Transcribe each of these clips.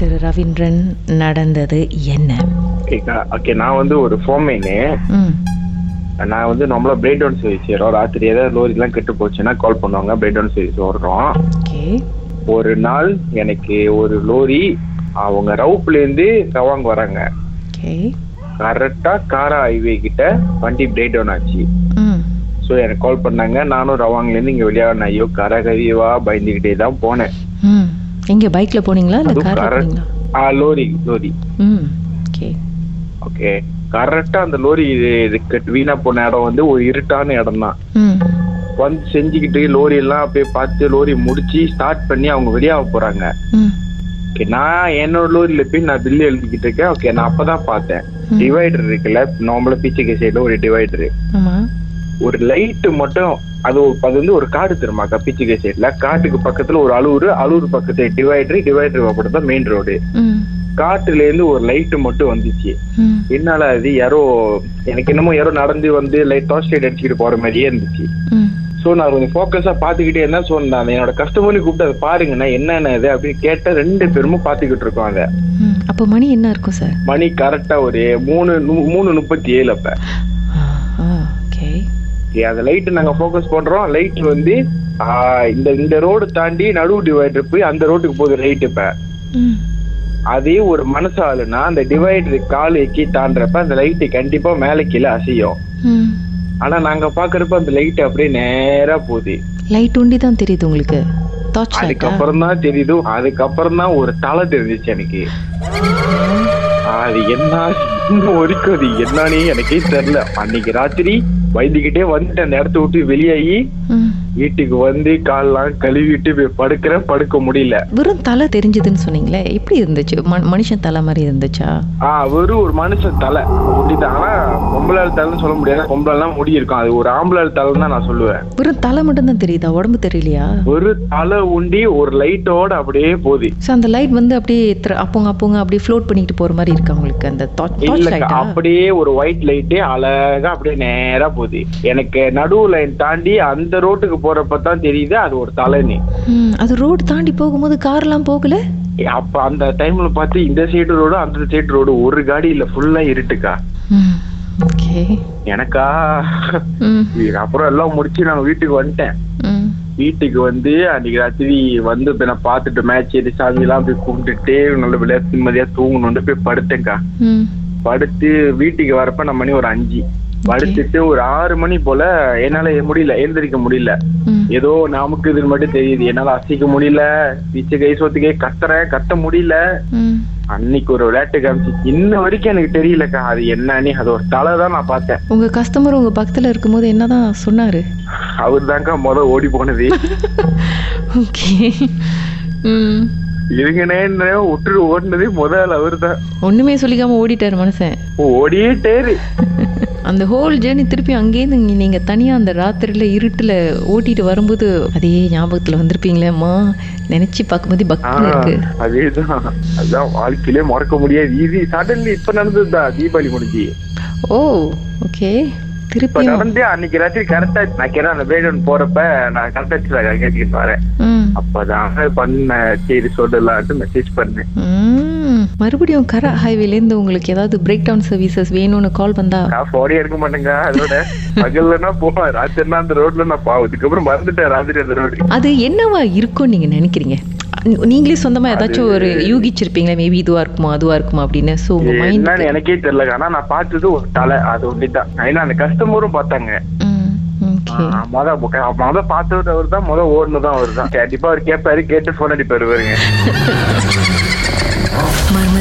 திரு ரவீந்திரன் நடந்தது என்ன? ஓகே நான் வந்து ஒரு ஃபோர்மேனு நான் வந்து நம்மள பிரேக் டவுன் சர்வீஸ் செய்கிறோம் ராத்திரி ஏதாவது லோரிலாம் கெட்டு போச்சுன்னா கால் பண்ணுவாங்க பிரேக் டவுன் சர்வீஸ் ஓடுறோம். ஒரு நாள் எனக்கு ஒரு லோரி அவங்க ரவுப்லேருந்து ரவாங் வராங்க. ஓகே கரெக்டாக காரா ஹைவே கிட்ட வண்டி பிரேக் டவுன் ஆச்சு. ஸோ எனக்கு கால் பண்ணாங்க. நானும் ரவாங்லேருந்து இங்கே வெளியாக ஐயோ கரகரியவா பயந்துக்கிட்டே தான் போனேன். எங்க பைக்ல போனீங்களா? இல்ல கார்ல. போனீங்களா? ஆ லோரி லோரி ம் ஓகே ஓகே கரெக்டாக அந்த லோரி இது இதுக்கு வீணா போன இடம் வந்து ஒரு இருட்டான இடம் தான் வந்து செஞ்சுக்கிட்டு லோரி எல்லாம் அப்படியே பார்த்து லோரி முடிச்சு ஸ்டார்ட் பண்ணி அவங்க வெளியாக போறாங்க. ஓகே நான் என்னோட லோரியில போய் நான் பில்லு எழுதிக்கிட்டு இருக்கேன். ஓகே நான் அப்பதான் பார்த்தேன். டிவைடர் இருக்குல்ல நார்மலா பிச்சுக்கு சைடுல ஒரு டிவைடர் ஒரு லைட் மட்டும் அது அது வந்து ஒரு காடு திரும்பாக்கா பிச்சுக்கு சைடுல. காட்டுக்கு பக்கத்துல ஒரு அலூர் அலூர் பக்கத்து டிவைடர் டிவைடர் அப்படி தான் மெயின் ரோடு காட்டுல இருந்து ஒரு லைட் மட்டும் வந்துச்சு. என்னால அது யாரோ எனக்கு என்னமோ யாரோ நடந்து வந்து லைட் டார்ச் லைட் அடிச்சுக்கிட்டு போற மாதிரியே இருந்துச்சு. ஸோ நான் கொஞ்சம் ஃபோக்கஸா பாத்துக்கிட்டே இருந்தா ஸோ நான் என்னோட கஸ்டமர்னு கூப்பிட்டு அதை பாருங்கண்ணா என்னென்ன இது அப்படின்னு கேட்ட ரெண்டு பேருமும் பாத்துக்கிட்டு இருக்கோம் அதை அப்போ மணி என்ன இருக்கும் சார் மணி கரெக்டா ஒரு மூணு மூணு முப்பத்தி ஏழு அப்ப. Okay, அந்த லைட் நாங்க ஃபோக்கஸ் பண்றோம். லைட் வந்து இந்த இந்த ரோடு தாண்டி நடு டிவைடர் போய் அந்த ரோட்டுக்கு போகுது லைட் இப்ப. அதே ஒரு மனசாலுனா அந்த டிவைடர் கால் எக்கி தாண்டறப்ப அந்த லைட் கண்டிப்பா மேல கீழே அசையும். ம். ஆனா நாங்க பாக்குறப்ப அந்த லைட் அப்படியே நேரா போகுது. லைட் ஒண்டி தான் தெரியுது உங்களுக்கு? லைட்டா அதுக்கப்புறம் தான் தெரியுது. அதுக்கப்புறம் தான் ஒரு தலை தெரிஞ்சிச்சு எனக்கு. அது என்ன இன்னும் வரைக்கும் அது என்னன்னு எனக்கே தெரியல. அன்னைக்கு ராத்திரி வைத்துக்கிட்டே வந்துட்டு அந்த இடத்த விட்டு வெளியாகி வீட்டுக்கு வந்து கால்லாம் கழுவிட்டு போய் படுக்கிறேன் படுக்க முடியல. வெறும் தலை தெரிஞ்சதுன்னு சொன்னீங்களே எப்படி இருந்துச்சு? மனுஷன் தலை மாதிரி இருந்துச்சா? ஆ வெறும் ஒரு மனுஷன் தலை. முடிதான் ஆனா பொம்பளை தலைன்னு சொல்ல முடியாது. பொம்பளைலாம் முடி இருக்கும். அது ஒரு ஆம்பளை தலைன்னு தான் நான் சொல்லுவேன். வெறும் தலை மட்டும் தான் தெரியுதா? உடம்பு தெரியலையா? ஒரு தலை உண்டி ஒரு லைட்டோட அப்படியே போகுது. ஸோ அந்த லைட் வந்து அப்படியே அப்போங்க அப்போங்க அப்படியே ஃப்ளோட் பண்ணிட்டு போற மாதிரி இருக்கு உங்களுக்கு? அந்த அப்படியே ஒரு ஒயிட் லைட்டே அழகா அப்படியே நேரா போகுது. எனக்கு நடுவு லைன் தாண்டி அந்த ரோட்டுக்கு போறப்ப தான் தெரியுது அது ஒரு தலைன்னு ம் அது ரோடு தாண்டி போகும்போது கார்லாம் போகல? அப்ப அந்த டைம்ல பார்த்து இந்த சைடு ரோடு அந்த சைடு ரோடு ஒரு காடி இல்ல ஃபுல்லா இருட்டுக்கா. எனக்கா? அப்புறம் எல்லாம் முடிச்சு நான் வீட்டுக்கு வந்துட்டேன். வீட்டுக்கு வந்து அன்னைக்கு ராத்திரி வந்து இப்ப நான் பார்த்துட்டு மேட்ச் எது சாமி எல்லாம் போய் கும்பிட்டுட்டு நல்ல விளையாட்டு நிம்மதியா தூங்கணும்னு போய் படுத்தேன்க்கா. படுத்து வீட்டுக்கு வரப்ப நம்ம மணி ஒரு அஞ்சு. படுத்துட்டு ஒரு ஆறு மணி போல என்னால முடியல எழுந்திருக்க முடியல. ஏதோ நமக்கு இது மட்டும் தெரியுது. என்னால அசைக்க முடியல பிச்சை கை சொத்துக்கே கத்துறேன் கத்த முடியல. அன்னைக்கு ஒரு விளையாட்டு காமிச்சு இன்ன வரைக்கும் எனக்கு தெரியலக்கா அது என்னன்னு அது ஒரு தலை தான் நான் பார்த்தேன். உங்க கஸ்டமர் உங்க பக்கத்துல இருக்கும்போது என்னதான் சொன்னாரு? அவர் தாங்க முத ஓடி போனது. ஓகே. ம் இருங்கனே விட்டுட்டு ஓடினதே முதல் அவர் தான் ஒண்ணுமே சொல்லிக்காம ஓடிட்டாரு மனுஷன். ஓடிட்டேரு. அந்த ஹோல் ஜேர்னி திருப்பி அங்கேருந்து நீங்க தனியா அந்த ராத்திரில இருட்டுல ஓட்டிட்டு வரும்போது அதே ஞாபகத்துல வந்திருப்பீங்களேம்மா நினைச்சு பார்க்கும்போது பக்தி இருக்கு. அதேதான். அதான் வாழ்க்கையிலே மறக்க முடியாது. இது சடன்லி இப்ப நடந்ததுதான் தீபாவளி முடிஞ்சு. ஓ ஓகே திருப்பியும் நடந்து அன்னைக்கு ராத்திரி கரெக்டா நான் கேட்டா அந்த வேடன் போறப்ப நான் கரெக்டா கேட்டுக்கிட்டு வரேன். அப்பதான் பண்ண சரி சொல்லலான்ட்டு மெசேஜ் பண்ணேன். மறுபடியும் கர ஹைவேல இருந்து உங்களுக்கு ஏதாவது பிரேக் டவுன் சர்வீசஸ் வேணும்னு கால் வந்தா? நான் போனே எடுக்க மாட்டேங்க அதோட பகல்லனா போவேன் ராத்திரினா அந்த ரோட்ல நான் பாவம் இதுக்கப்புறம் மறந்துட்டேன் ராத்திரி அந்த ரோடு அது என்னவா இருக்கும்னு நீங்க நினைக்கிறீங்க? நீங்களே சொந்தமா ஏதாச்சும் ஒரு யூகிச்சிருப்பீங்களா? மேபி இதுவா இருக்குமா அதுவா இருக்குமா அப்படின்னு? சோ உங்க மைண்ட் எனக்கே தெரியல. ஆனா நான் பார்த்தது ஒரு தலை. அது ஒண்டிதான் ஏன்னா அந்த கஸ்டமரும் பார்த்தாங்க. மொத மொத பார்த்தவர் அவர் தான் மொத ஓடுனதும் அவர் தான் கண்டிப்பா அவர் கேட்பாரு கேட்டு போன் அடிப்பாரு மர்ம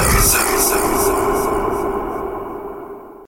Sir.